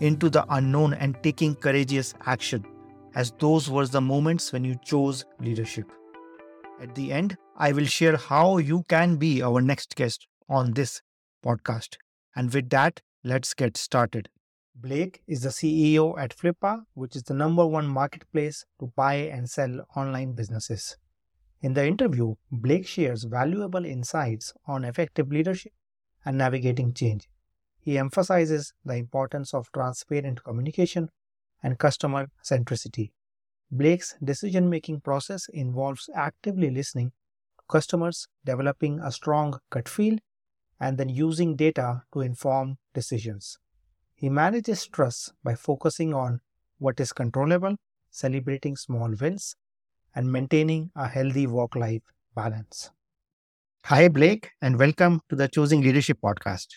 into the unknown and taking courageous action, as those were the moments when you chose leadership. At the end, I will share how you can be our next guest on this podcast. And with that, let's get started. Blake is the CEO at Flippa, which is the number one marketplace to buy and sell online businesses. In the interview, Blake shares valuable insights on effective leadership and navigating change. He emphasizes the importance of transparent communication and customer centricity. Blake's decision making process involves actively listening to customers, developing a strong gut feel, and then using data to inform decisions. He manages stress by focusing on what is controllable, celebrating small wins, and maintaining a healthy work life balance. Hi, Blake, and welcome to the Choosing Leadership podcast.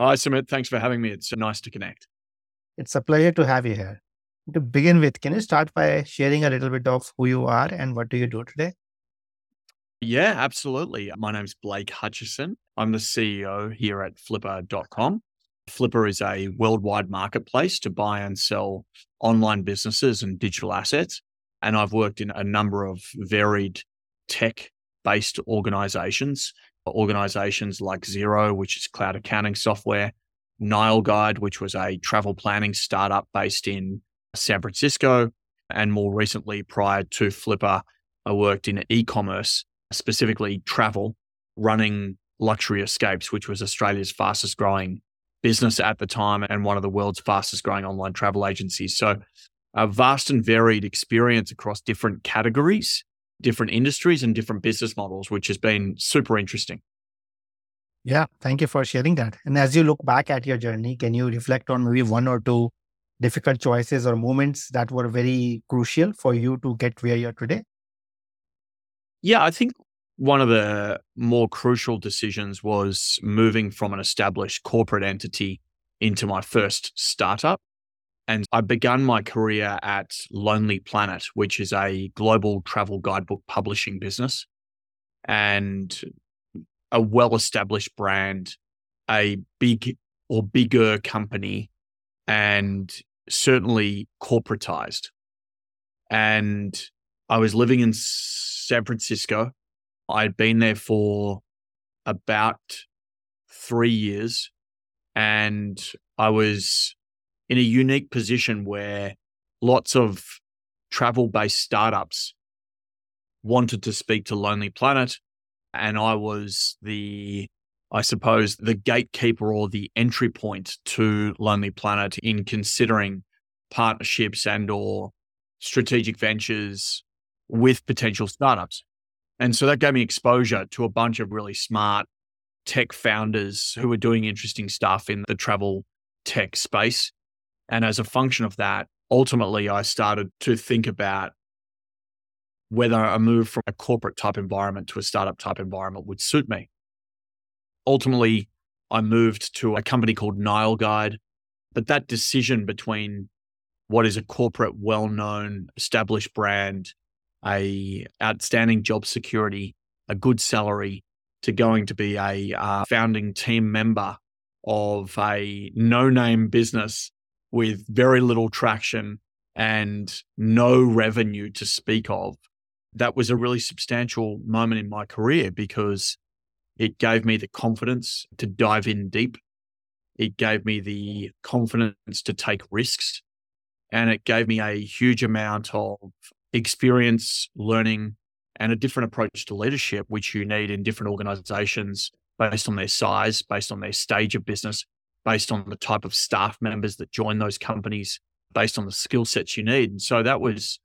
Hi, Sumit. Thanks for having me. It's uh, nice to connect. It's a pleasure to have you here. To begin with, can you start by sharing a little bit of who you are and what do you do today? Yeah, absolutely. My name's Blake Hutchison. I'm the CEO here at flippa.com. Flippa is a worldwide marketplace to buy and sell online businesses and digital assets. And I've worked in a number of varied tech based organizations organizations like Xero, which is cloud accounting software, Nile Guide, which was a travel planning startup based in San Francisco. And more recently, prior to Flippa, I worked in e commerce, specifically travel, running Luxury Escapes, which was Australia's fastest growing business at the time and one of the world's fastest growing online travel agencies. So, a vast and varied experience across different categories different industries and different business models, which has been super interesting. Yeah, thank you for sharing that. And as you look back at your journey, can you reflect on maybe one or two difficult choices or moments that were very crucial for you to get where you're today? Yeah, I think one of the more crucial decisions was moving from an established corporate entity into my first startup. And I began my career at Lonely Planet, which is a global travel guidebook publishing business and a well established brand, a big or bigger company, and certainly corporatized. And I was living in San Francisco. I'd been there for about three years and I was in a unique position where lots of travel based startups wanted to speak to Lonely Planet. And I was the, I suppose, the gatekeeper or the entry point to Lonely Planet in considering partnerships and or strategic ventures with potential startups. And so that gave me exposure to a bunch of really smart tech founders who were doing interesting stuff in the travel tech space. And as a function of that, ultimately, I started to think about whether a move from a corporate type environment to a startup type environment would suit me. Ultimately, I moved to a company called Nile Guide. But that decision between what is a corporate, well known, established brand, a outstanding job security, a good salary, to going to be a uh, founding team member of a no name business with very little traction and no revenue to speak of. That was a really substantial moment in my career because it gave me the confidence to dive in deep. It gave me the confidence to take risks. And it gave me a huge amount of experience, learning, and a different approach to leadership, which you need in different organizations based on their size, based on their stage of business, based on the type of staff members that join those companies, based on the skill sets you need. And so that was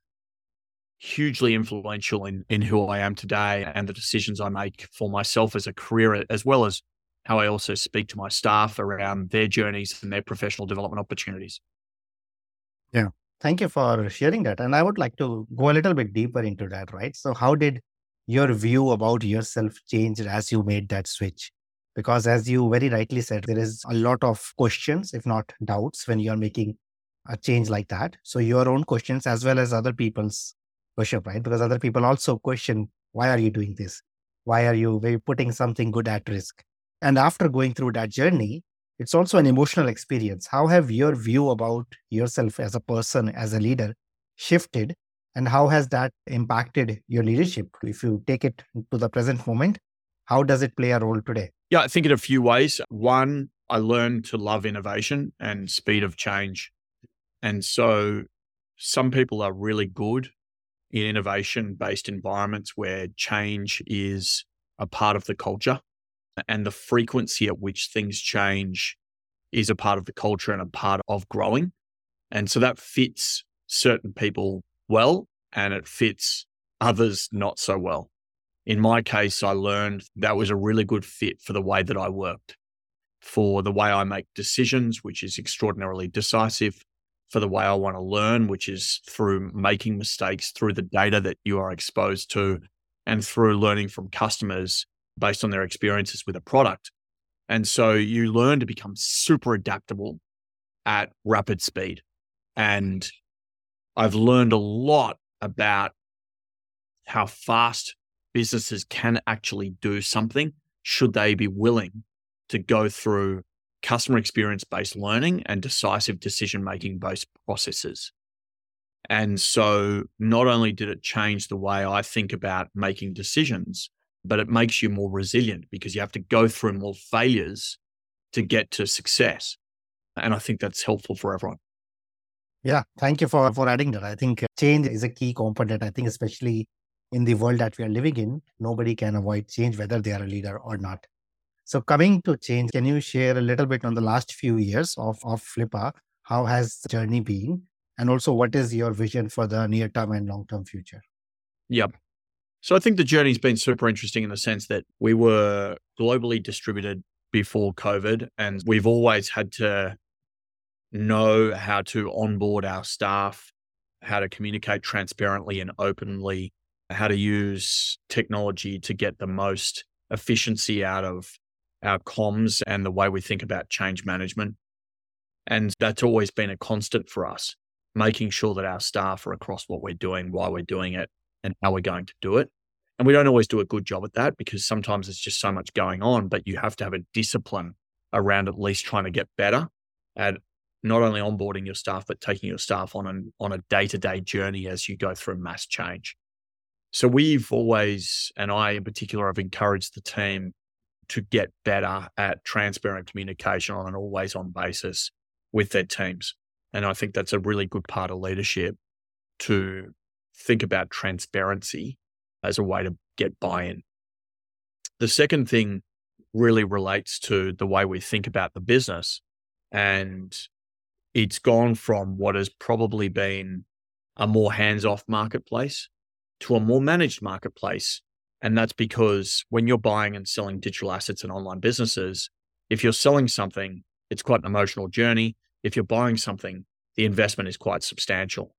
hugely influential in, in who I am today and the decisions I make for myself as a career, as well as how I also speak to my staff around their journeys and their professional development opportunities. Yeah. Thank you for sharing that. And I would like to go a little bit deeper into that, right? So, how did your view about yourself change as you made that switch? Because, as you very rightly said, there is a lot of questions, if not doubts, when you're making a change like that. So, your own questions as well as other people's question, right? Because other people also question, why are you doing this? Why are you putting something good at risk? And after going through that journey, it's also an emotional experience. How have your view about yourself as a person, as a leader, shifted? And how has that impacted your leadership? If you take it to the present moment, how does it play a role today? Yeah, I think in a few ways. One, I learned to love innovation and speed of change. And so some people are really good in innovation based environments where change is a part of the culture and the frequency at which things change is a part of the culture and a part of growing. And so that fits certain people well and it fits others not so well. In my case, I learned that was a really good fit for the way that I worked, for the way I make decisions, which is extraordinarily decisive, for the way I want to learn, which is through making mistakes, through the data that you are exposed to, and through learning from customers based on their experiences with a product. And so you learn to become super adaptable at rapid speed. And I've learned a lot about how fast businesses can actually do something should they be willing to go through customer experience based learning and decisive decision making based processes. And so not only did it change the way I think about making decisions, but it makes you more resilient because you have to go through more failures to get to success. And I think that's helpful for everyone. Yeah, thank you for, for adding that. I think uh, change is a key component. I think, especially in the world that we are living in, nobody can avoid change, whether they are a leader or not. So, coming to change, can you share a little bit on the last few years of, of? How has the journey been? And also, what is your vision for the near term and long term future? Yep. So I think the journey's been super interesting in the sense that we were globally distributed before COVID, and we've always had to know how to onboard our staff, how to communicate transparently and openly, how to use technology to get the most efficiency out of our comms and the way we think about change management. And that's always been a constant for us, making sure that our staff are across what we're doing, why we're doing it, and how we're going to do it. And we don't always do a good job at that because sometimes there's just so much going on, but you have to have a discipline around at least trying to get better at not only onboarding your staff, but taking your staff on an, on a day-to-day journey as you go through mass change. So we've always, and I in particular, have encouraged the team to get better at transparent communication on an always on basis with their teams. And I think that's a really good part of leadership to think about transparency as a way to get buy in. The second thing really relates to the way we think about the business. And it's gone from what has probably been a more hands off marketplace to a more managed marketplace. And that's because when you're buying and selling digital assets and online businesses, if you're selling something, it's quite an emotional journey. If you're buying something, the investment is quite substantial.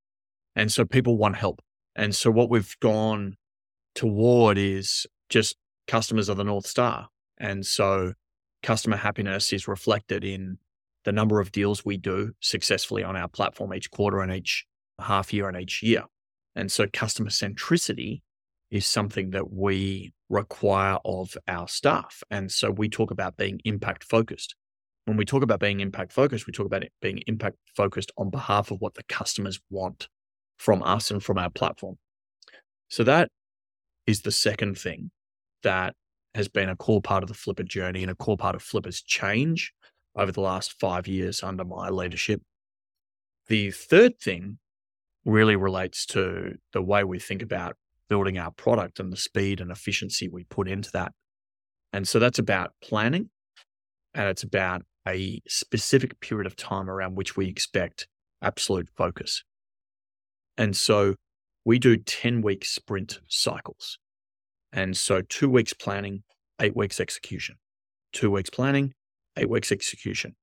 And so people want help. And so what we've gone toward is just customers are the North Star. And so customer happiness is reflected in the number of deals we do successfully on our platform each quarter and each half year and each year. And so customer centricity is something that we require of our staff. And so we talk about being impact focused. When we talk about being impact focused, we talk about it being impact focused on behalf of what the customers want from us and from our platform. So that is the second thing that has been a core part of the Flippa journey and a core part of Flippa's change over the last five years under my leadership. The third thing really relates to the way we think about building our product and the speed and efficiency we put into that. And so that's about planning and it's about a specific period of time around which we expect absolute focus. And so we do 10 week sprint cycles. And so two weeks planning, eight weeks execution, two weeks planning, eight weeks execution.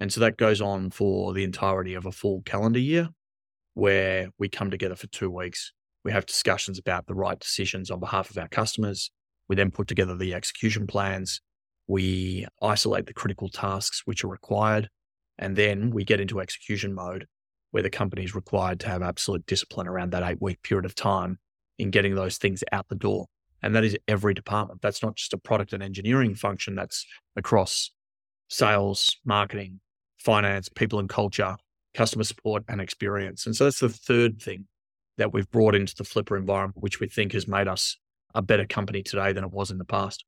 And so that goes on for the entirety of a full calendar year where we come together for two weeks. We have discussions about the right decisions on behalf of our customers. We then put together the execution plans. We isolate the critical tasks which are required. And then we get into execution mode where the company is required to have absolute discipline around that eight week period of time in getting those things out the door. And that is every department. That's not just a product and engineering function, that's across sales, marketing, finance, people and culture, customer support, and experience. And so that's the third thing that we've brought into the Flippa environment, which we think has made us a better company today than it was in the past.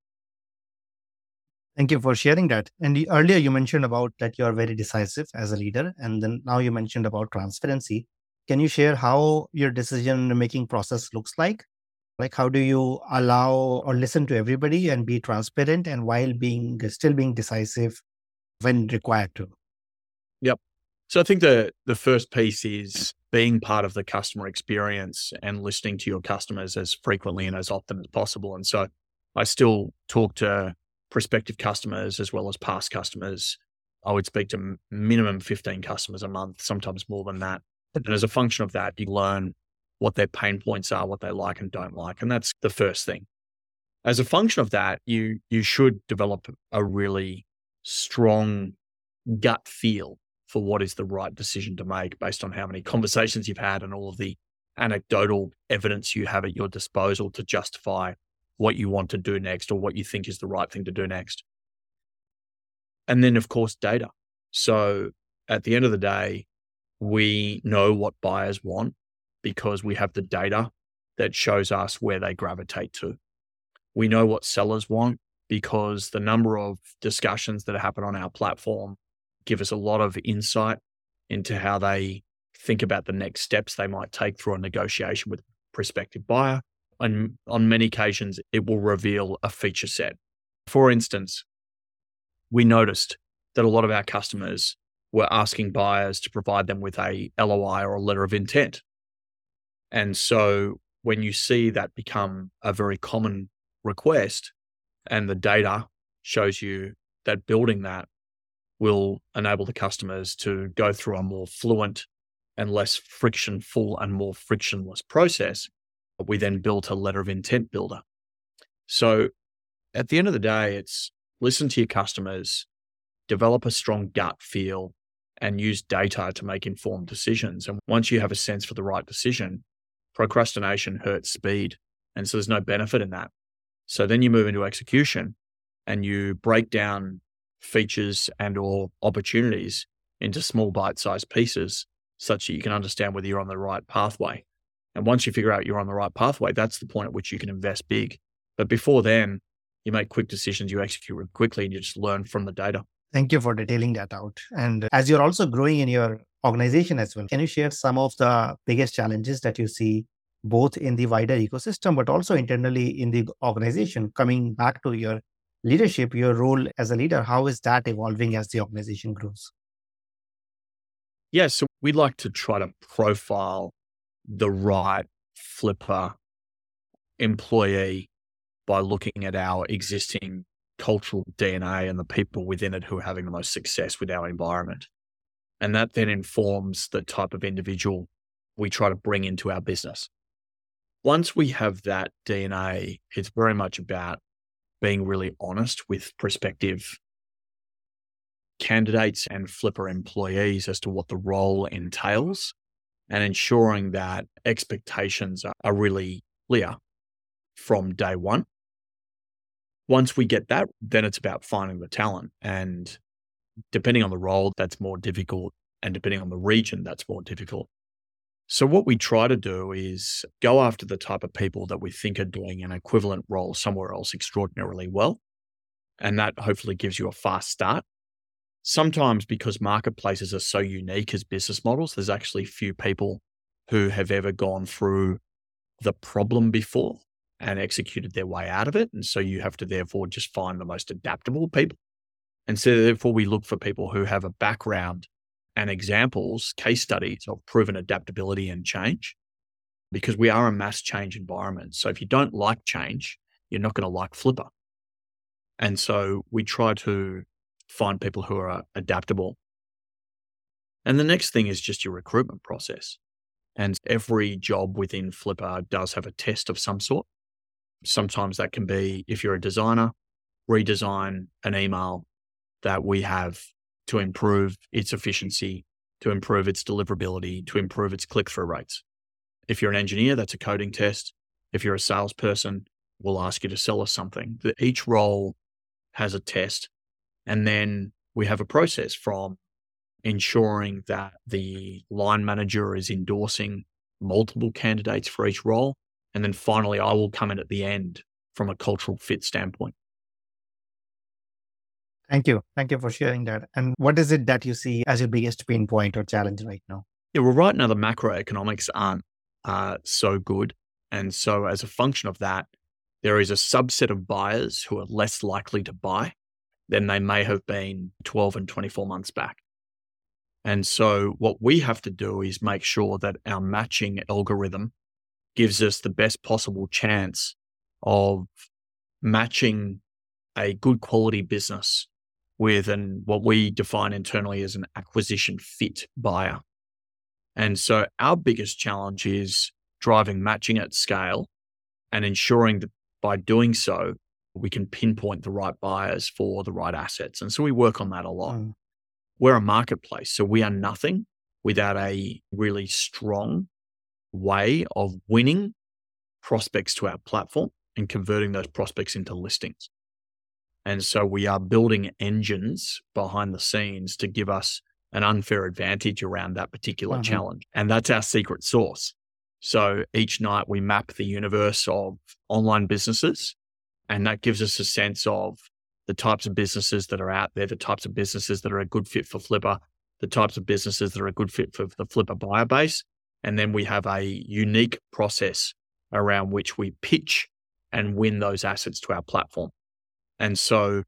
Thank you for sharing that. And earlier you mentioned about that you are very decisive as a leader, and then now you mentioned about transparency. Can you share how your decision making process looks like? Like how do you allow or listen to everybody and be transparent and while being still being decisive when required to? Yep. So I think the the first piece is being part of the customer experience and listening to your customers as frequently and as often as possible. And so I still talk to prospective customers as well as past customers. I would speak to minimum 15 customers a month, sometimes more than that. And as a function of that, you learn what their pain points are, what they like and don't like. And that's the first thing. As a function of that, you you should develop a really strong gut feel for what is the right decision to make based on how many conversations you've had and all of the anecdotal evidence you have at your disposal to justify what you want to do next or what you think is the right thing to do next. And then, of course, data. So at the end of the day, we know what buyers want because we have the data that shows us where they gravitate to. We know what sellers want because the number of discussions that happen on our platform give us a lot of insight into how they think about the next steps they might take through a negotiation with a prospective buyer and on many occasions, it will reveal a feature set. For instance, we noticed that a lot of our customers were asking buyers to provide them with a LOI or a letter of intent. And so when you see that become a very common request and the data shows you that building that will enable the customers to go through a more fluent and less frictionful and more frictionless process, we then built a letter of intent builder. So at the end of the day, it's listen to your customers, develop a strong gut feel, and use data to make informed decisions. And once you have a sense for the right decision, procrastination hurts speed. And so there's no benefit in that. So then you move into execution and you break down features and or opportunities into small bite-sized pieces such that you can understand whether you're on the right pathway. And once you figure out you're on the right pathway, that's the point at which you can invest big. But before then, you make quick decisions, you execute quickly, and you just learn from the data. Thank you for detailing that out. And as you're also growing in your organization as well, can you share some of the biggest challenges that you see both in the wider ecosystem, but also internally in the organization? Coming back to your leadership, your role as a leader, how is that evolving as the organization grows? Yeah, so we'd like to try to profile the right Flippa employee by looking at our existing cultural DNA and the people within it who are having the most success with our environment. And that then informs the type of individual we try to bring into our business. Once we have that DNA, it's very much about being really honest with prospective candidates and Flippa employees as to what the role entails and ensuring that expectations are really clear from day one. Once we get that, then it's about finding the talent. And depending on the role, that's more difficult. And depending on the region, that's more difficult. So, what we try to do is go after the type of people that we think are doing an equivalent role somewhere else extraordinarily well. And that hopefully gives you a fast start. Sometimes, because marketplaces are so unique as business models, there's actually few people who have ever gone through the problem before and executed their way out of it. And so you have to therefore just find the most adaptable people. And so therefore we look for people who have a background and examples, case studies of proven adaptability and change, because we are a mass change environment. So if you don't like change, you're not going to like Flippa. And so we try to find people who are adaptable. And the next thing is just your recruitment process. And every job within Flippa does have a test of some sort. Sometimes that can be if you're a designer, redesign an email that we have to improve its efficiency, to improve its deliverability, to improve its click through rates. If you're an engineer, that's a coding test. If you're a salesperson, we'll ask you to sell us something. Each role has a test. And then we have a process from ensuring that the line manager is endorsing multiple candidates for each role and then finally, I will come in at the end from a cultural fit standpoint. Thank you. Thank you for sharing that. And what is it that you see as your biggest pain point or challenge right now? Yeah, well, right now, the macroeconomics aren't uh, so good. And so, as a function of that, there is a subset of buyers who are less likely to buy than they may have been 12 and 24 months back. And so, what we have to do is make sure that our matching algorithm gives us the best possible chance of matching a good quality business with an what we define internally as an acquisition fit buyer. And so our biggest challenge is driving matching at scale and ensuring that by doing so, we can pinpoint the right buyers for the right assets. And so we work on that a lot. Mm. We're a marketplace, so we are nothing without a really strong way of winning prospects to our platform and converting those prospects into listings. And so we are building engines behind the scenes to give us an unfair advantage around that particular mm-hmm. challenge. And that's our secret sauce. So each night we map the universe of online businesses, and that gives us a sense of the types of businesses that are out there, the types of businesses that are a good fit for Flippa, the types of businesses that are a good fit for the Flippa buyer base, and then we have a unique process around which we pitch and win those assets to our platform. And so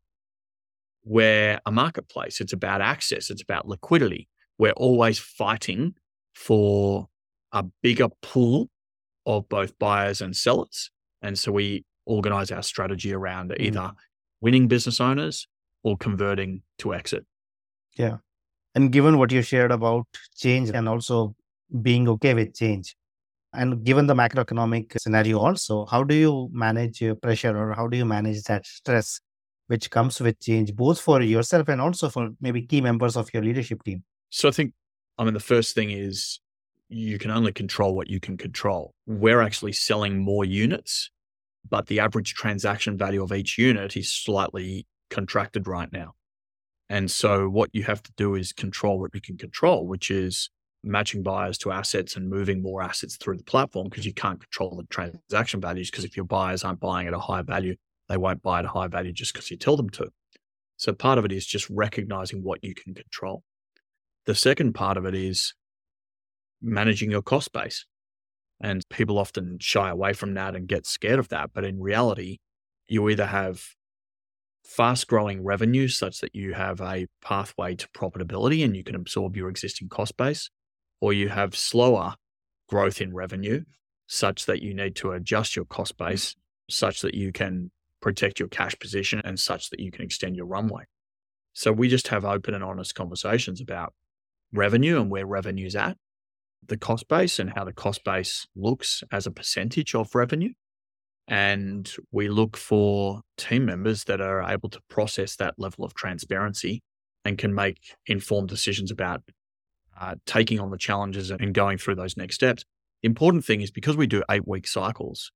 we're a marketplace. It's about access. It's about liquidity. We're always fighting for a bigger pool of both buyers and sellers. And so we organize our strategy around mm. either winning business owners or converting to exit. Yeah. And given what you shared about change and also being okay with change. And given the macroeconomic scenario, also, how do you manage pressure or how do you manage that stress which comes with change, both for yourself and also for maybe key members of your leadership team? So I think, I mean, the first thing is you can only control what you can control. We're actually selling more units, but the average transaction value of each unit is slightly contracted right now. And so what you have to do is control what you can control, which is matching buyers to assets and moving more assets through the platform because you can't control the transaction values. Because if your buyers aren't buying at a high value, they won't buy at a high value just because you tell them to. So part of it is just recognizing what you can control. The second part of it is managing your cost base. And people often shy away from that and get scared of that. But in reality, you either have fast growing revenues such that you have a pathway to profitability and you can absorb your existing cost base, or you have slower growth in revenue such that you need to adjust your cost mm. base such that you can protect your cash position and such that you can extend your runway. So we just have open and honest conversations about revenue and where revenue's at, the cost base and how the cost base looks as a percentage of revenue. And we look for team members that are able to process that level of transparency and can make informed decisions about uh, taking on the challenges and going through those next steps. The important thing is because we do eight week cycles,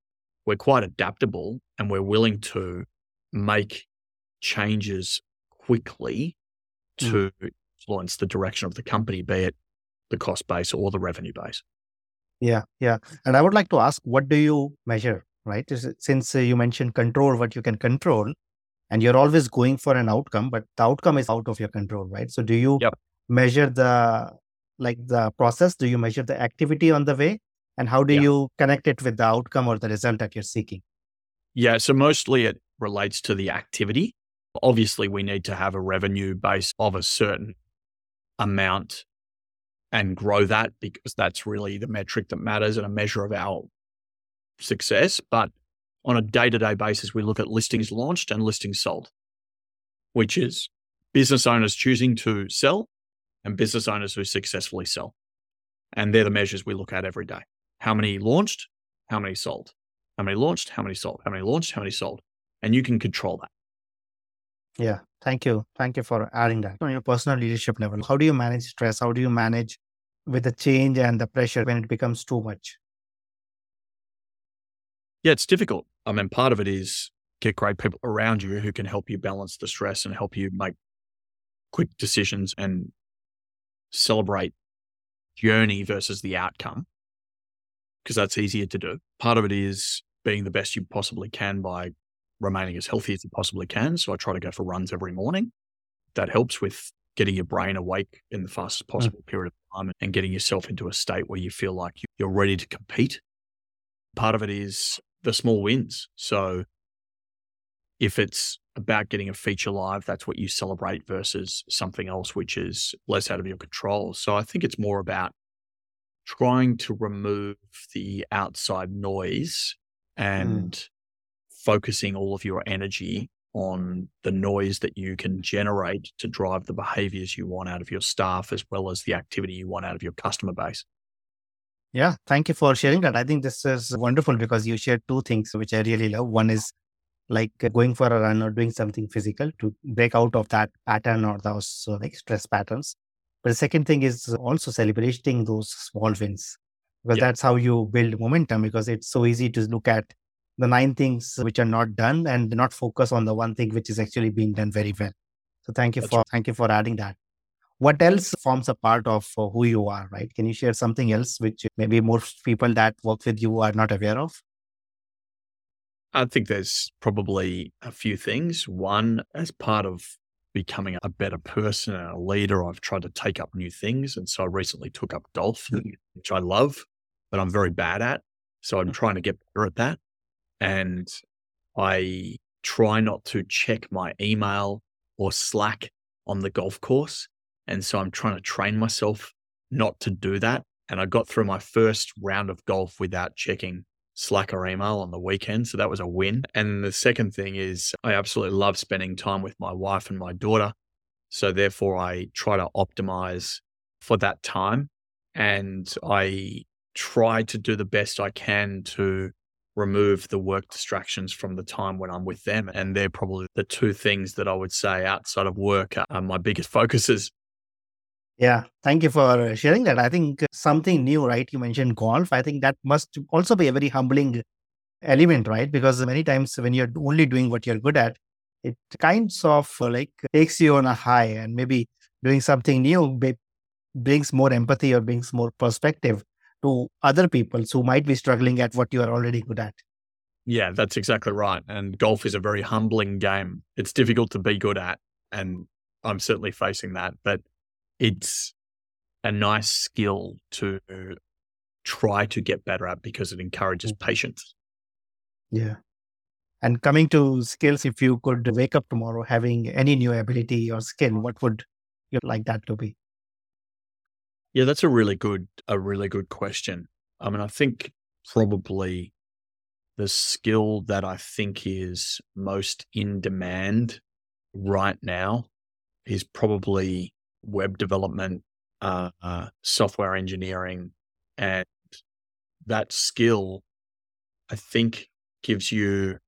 we're quite adaptable and we're willing to make changes quickly Mm. to influence the direction of the company, be it the cost base or the revenue base. Yeah, yeah. And I would like to ask, what do you measure, right? Since uh, you mentioned control, what you can control, and you're always going for an outcome, but the outcome is out of your control, right? So do you Yep. measure the like the process? Do you measure the activity on the way? And how do Yeah. you connect it with the outcome or the result that you're seeking? Yeah. So mostly it relates to the activity. Obviously, we need to have a revenue base of a certain amount and grow that because that's really the metric that matters and a measure of our success. But on a day to day basis, we look at listings launched and listings sold, which is business owners choosing to sell and business owners who successfully sell. And they're the measures we look at every day. How many launched? How many sold? How many launched? How many sold? How many launched? How many sold? And you can control that. Yeah, thank you. Thank you for adding that. On your personal leadership level, how do you manage stress? How do you manage with the change and the pressure when it becomes too much? Yeah, it's difficult. I mean, part of it is get great people around you who can help you balance the stress and help you make quick decisions and celebrate journey versus the outcome because that's easier to do. Part of it is being the best you possibly can by remaining as healthy as you possibly can. So I try to go for runs every morning. That helps with getting your brain awake in the fastest hmm. possible period of time and getting yourself into a state where you feel like you- you're ready to compete. Part of it is the small wins. So if it's about getting a feature live, that's what you celebrate versus something else, which is less out of your control. So I think it's more about trying to remove the outside noise mm. and focusing all of your energy on the noise that you can generate to drive the behaviors you want out of your staff as well as the activity you want out of your customer base. Yeah, thank you for sharing that. I think this is wonderful because you shared two things which I really love. One is like uh, going for a run or doing something physical to break out of that pattern or those uh, like stress patterns. But the second thing is also celebrating those small wins because Yeah. that's how you build momentum because it's so easy to look at the nine things which are not done and not focus on the one thing which is actually being done very well. So thank you That's for thank you for adding that. What else forms a part of uh, who you are, right? Can you share something else which maybe most people that work with you are not aware of? I think there's probably a few things. One, as part of becoming a better person and a leader, I've tried to take up new things. And so I recently took up golf, mm. which I love, but I'm very bad at. So I'm mm. trying to get better at that. And I try not to check my email or Slack on the golf course. And so I'm trying to train myself not to do that. And I got through my first round of golf without checking Slack or email on the weekend. So that was a win. And the second thing is I absolutely love spending time with my wife and my daughter. So therefore, I try to optimize for that time. And I try to do the best I can to remove the work distractions from the time when I'm with them. And they're probably the two things that I would say outside of work are my biggest focuses. Yeah, thank you for sharing that. I think something new, right? You mentioned golf. I think that must also be a very humbling element, right? Because many times when you're only doing what you're good at, it kinds of uh, like takes you on a high and maybe doing something new brings more empathy or brings more perspective to other people who might be struggling at what you are already good at. Yeah, that's exactly right. And golf is a very humbling game. It's difficult to be good at. And I'm certainly facing that, but it's a nice skill to try to get better at because it encourages mm-hmm. patience. Yeah. And coming to skills, if you could wake up tomorrow having any new ability or skill, what would you like that to be? Yeah, that's a really good, a really good question. I mean, I think probably the skill that I think is most in demand right now is probably web development, uh, uh, software engineering, and that skill, I think, gives you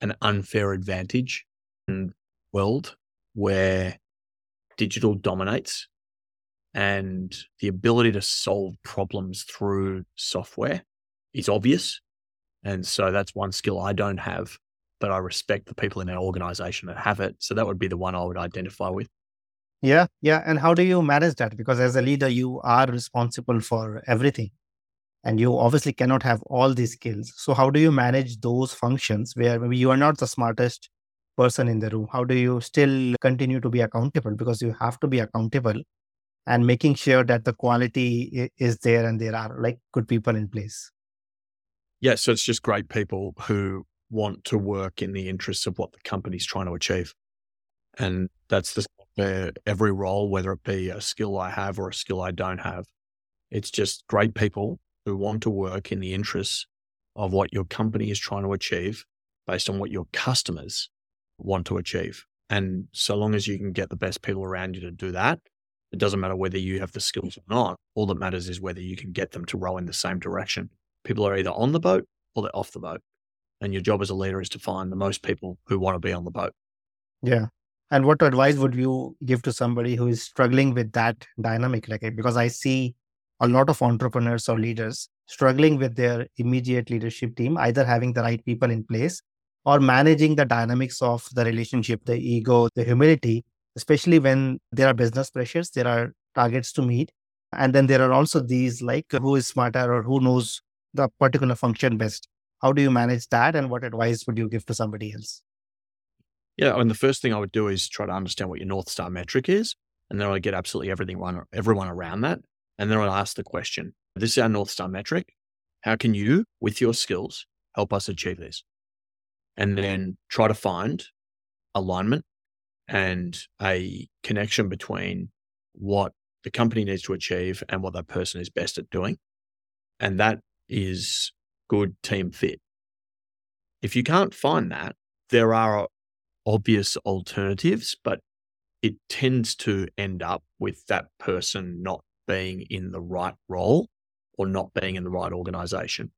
an unfair advantage in the world where digital dominates and the ability to solve problems through software is obvious. And so that's one skill I don't have, but I respect the people in our organization that have it. So that would be the one I would identify with. Yeah, yeah. And how do you manage that? Because as a leader, you are responsible for everything. And you obviously cannot have all these skills. So, how do you manage those functions where maybe you are not the smartest person in the room? How do you still continue to be accountable? Because you have to be accountable and making sure that the quality is there and there are like good people in place. Yeah, so it's just great people who want to work in the interests of what the company's trying to achieve. And that's the Uh, every role, whether it be a skill I have or a skill I don't have. It's just great people who want to work in the interests of what your company is trying to achieve based on what your customers want to achieve. And so long as you can get the best people around you to do that, it doesn't matter whether you have the skills or not. All that matters is whether you can get them to row in the same direction. People are either on the boat or they're off the boat. And your job as a leader is to find the most people who want to be on the boat. Yeah. And what advice would you give to somebody who is struggling with that dynamic? Like, because I see a lot of entrepreneurs or leaders struggling with their immediate leadership team, either having the right people in place or managing the dynamics of the relationship, the ego, the humility especially when there are business pressures, there are targets to meet. And then there are also these like who is smarter or who knows the particular function best. How do you manage that? And what advice would you give to somebody else? Yeah. And the first thing I would do is try to understand what your North Star metric is. And then I would get absolutely everything everyone around that. And then I'll ask the question this is our North Star metric. How can you, with your skills, help us achieve this? And then try to find alignment and a connection between what the company needs to achieve and what that person is best at doing. And that is good team fit. If you can't find that, there are obvious alternatives, but it tends to end up with that person not being in the right role or not being in the right organization.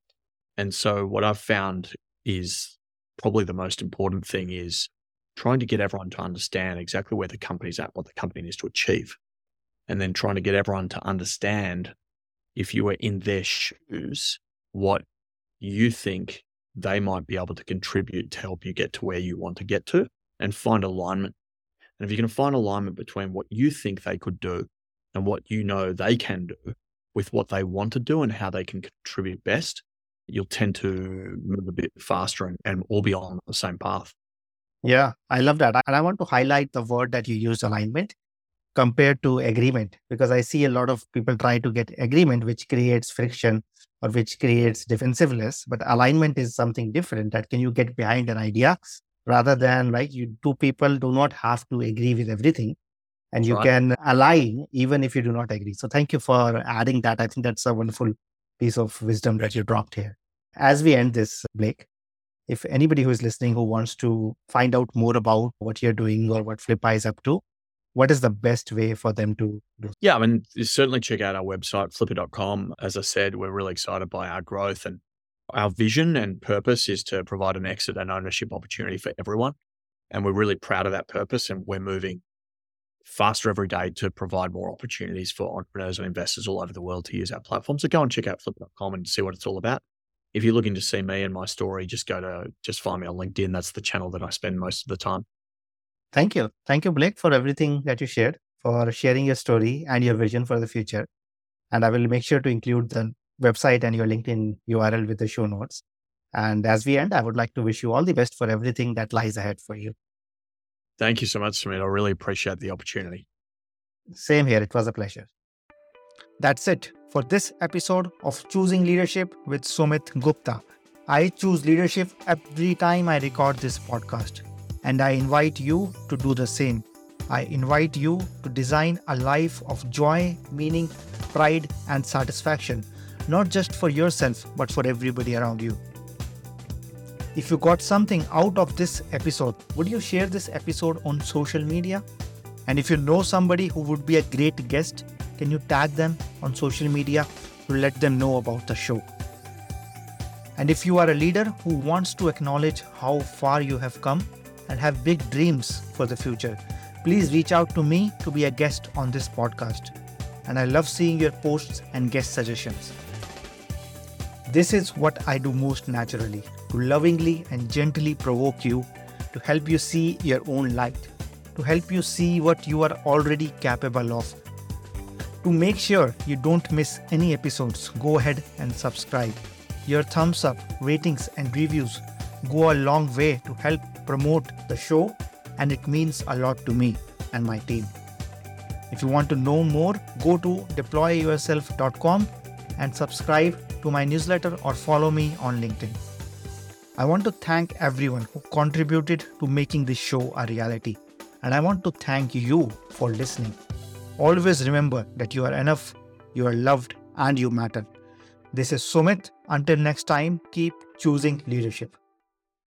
And so, what I've found is probably the most important thing is trying to get everyone to understand exactly where the company's at, what the company needs to achieve, and then trying to get everyone to understand if you were in their shoes, what you think they might be able to contribute to help you get to where you want to get to and find alignment. And if you can find alignment between what you think they could do and what you know they can do with what they want to do and how they can contribute best, you'll tend to move a bit faster and, and all be on the same path. Yeah, I love that. And I want to highlight the word that you used alignment compared to agreement, because I see a lot of people try to get agreement, which creates friction or which creates defensiveness. But alignment is something different that can you get behind an idea rather than like you two people do not have to agree with everything and you can align even if you do not agree. So thank you for adding that. I think that's a wonderful piece of wisdom that you dropped here. As we end this, Blake, if anybody who is listening who wants to find out more about what you're doing or what Flippa is up to, what is the best way for them to do? Yeah, I mean, certainly check out our website, flippa.com. As I said, we're really excited by our growth and our vision and purpose is to provide an exit and ownership opportunity for everyone. And we're really proud of that purpose. And we're moving faster every day to provide more opportunities for entrepreneurs and investors all over the world to use our platform. So go and check out flippa.com and see what it's all about if you're looking to see me and my story, just go to just find me on LinkedIn. That's the channel that I spend most of the time. Thank you. Thank you, Blake, for everything that you shared, for sharing your story and your vision for the future. And I will make sure to include the website and your LinkedIn URL with the show notes. And as we end, I would like to wish you all the best for everything that lies ahead for you. Thank you so much, Sumit. I really appreciate the opportunity. Same here. It was a pleasure. That's it for this episode of Choosing Leadership with Sumit Gupta. I choose leadership every time I record this podcast, and I invite you to do the same. I invite you to design a life of joy, meaning, pride, and satisfaction, not just for yourself, but for everybody around you. If you got something out of this episode, would you share this episode on social media? And if you know somebody who would be a great guest, can you tag them on social media to let them know about the show? And if you are a leader who wants to acknowledge how far you have come and have big dreams for the future, please reach out to me to be a guest on this podcast. And I love seeing your posts and guest suggestions. This is what I do most naturally to lovingly and gently provoke you, to help you see your own light, to help you see what you are already capable of. To make sure you don't miss any episodes, go ahead and subscribe. Your thumbs up, ratings, and reviews go a long way to help promote the show, and it means a lot to me and my team. If you want to know more, go to deployyourself.com and subscribe to my newsletter or follow me on LinkedIn. I want to thank everyone who contributed to making this show a reality. And I want to thank you for listening. Always remember that you are enough, you are loved, and you matter. This is Sumit. Until next time, keep choosing leadership.